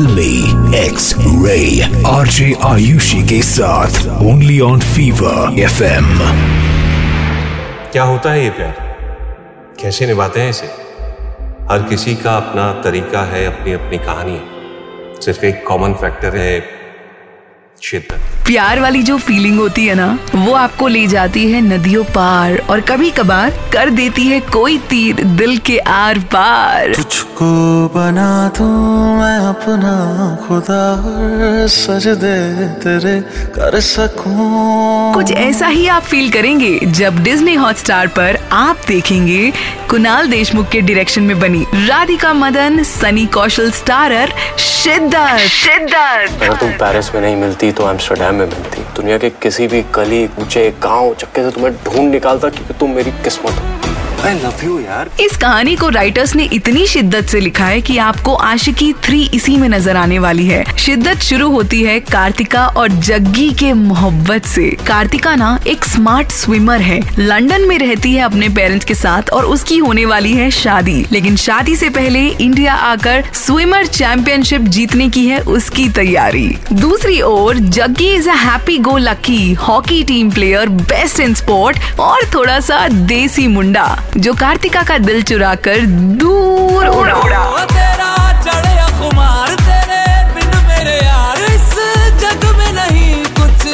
फिल्मी X ray RJ Ayushi के साथ ओनली ऑन फीवर एफएम क्या होता है ये प्यार? कैसे निभाते हैं इसे? हर किसी का अपना तरीका है अपनी अपनी कहानी सिर्फ़ एक कॉमन फैक्टर है प्यार वाली जो फीलिंग होती है ना वो आपको ले जाती है नदियों पार और कभी कभार कर देती है कोई तीर दिल के आर पार। तुझको बना दूँ मैं अपना खुदा और सजदे तेरे कर सकूँ। कुछ ऐसा ही आप फील करेंगे जब डिज्नी हॉटस्टार पर आप देखेंगे कुणाल देशमुख के डायरेक्शन में बनी राधिका मदन सनी कौशल स्टारर शिद्दत शिद्दत अगर तुम पेरिस में नहीं मिलती तो एम्स्टरडेम में मिलती। दुनिया के किसी भी गली, ऊँचे गाँव, चक्के से तुम्हें ढूंढ निकालता क्योंकि तुम मेरी किस्मत हो। इस कहानी को राइटर्स ने इतनी शिद्दत से लिखा है कि आपको आशिकी थ्री इसी में नज़र आने वाली है। शिद्दत शुरू होती है कार्तिका और जग्गी के मोहब्बत से। कार्तिका ना एक स्मार्ट स्विमर है। लंदन में रहती है अपने पेरेंट्स के साथ और उसकी होने वाली है शादी। लेकिन शादी से पहले इंडिया आकर स्विमर चैंपियनशिप जीतने की है उसकी तैयारी। दूसरी ओर, Jaggi is a happy go lucky hockey team player best in sport और थोड़ा सा देसी मुंडा। जो कार्तिका का दिल चुरा कर दूर उड़ा। उड़ा तेरा चढ़िया खुमार तेरे बिन मेरे यार इस जग में नहीं कुछ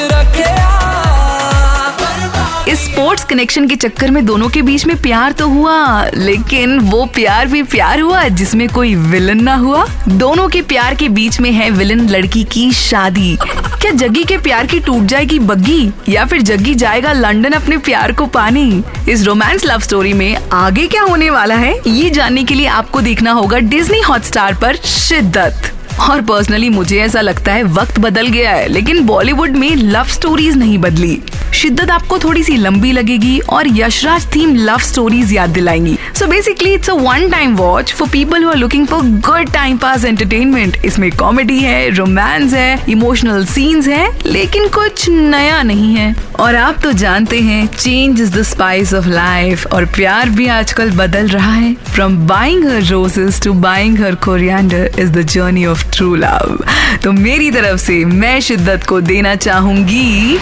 इस स्पोर्ट्स कनेक्शन के चक्कर में दोनों के बीच में प्यार तो हुआ लेकिन वो प्यार भी प्यार हुआ जिसमें कोई विलन ना हुआ। दोनों के प्यार के बीच में है विलन लड़की की शादी। क्या जग्गी के प्यार की टूट जाएगी बग्गी? या फिर जग्गी जाएगा लंदन अपने प्यार को पाने? इस रोमांस लव स्टोरी में आगे क्या होने वाला है? ये जानने के लिए आपको देखना होगा डिज्नी हॉटस्टार पर शिद्दत। और पर्सनली मुझे ऐसा लगता है वक्त बदल गया है, लेकिन बॉलीवुड में लव स्टोरीज नहीं बदली। शिद्दत आपको थोड़ी सी लंबी लगेगी और यशराज थीम लव स्टोरीज याद दिलाएँगी। So basically it's a one time watch for people who are looking for good time pass entertainment इसमें कॉमेडी है रोमांस है इमोशनल सीन्स है, लेकिन कुछ नया नहीं है। और आप तो जानते हैं change is the spice of life और प्यार भी आजकल बदल रहा है। From buying her roses to buying her coriander is the journey of true love तो मेरी तरफ़ से मैं शिद्दत को देना चाहूँगी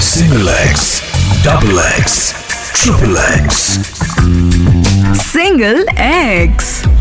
Single X, Double X, Triple X. Single X.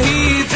नहीं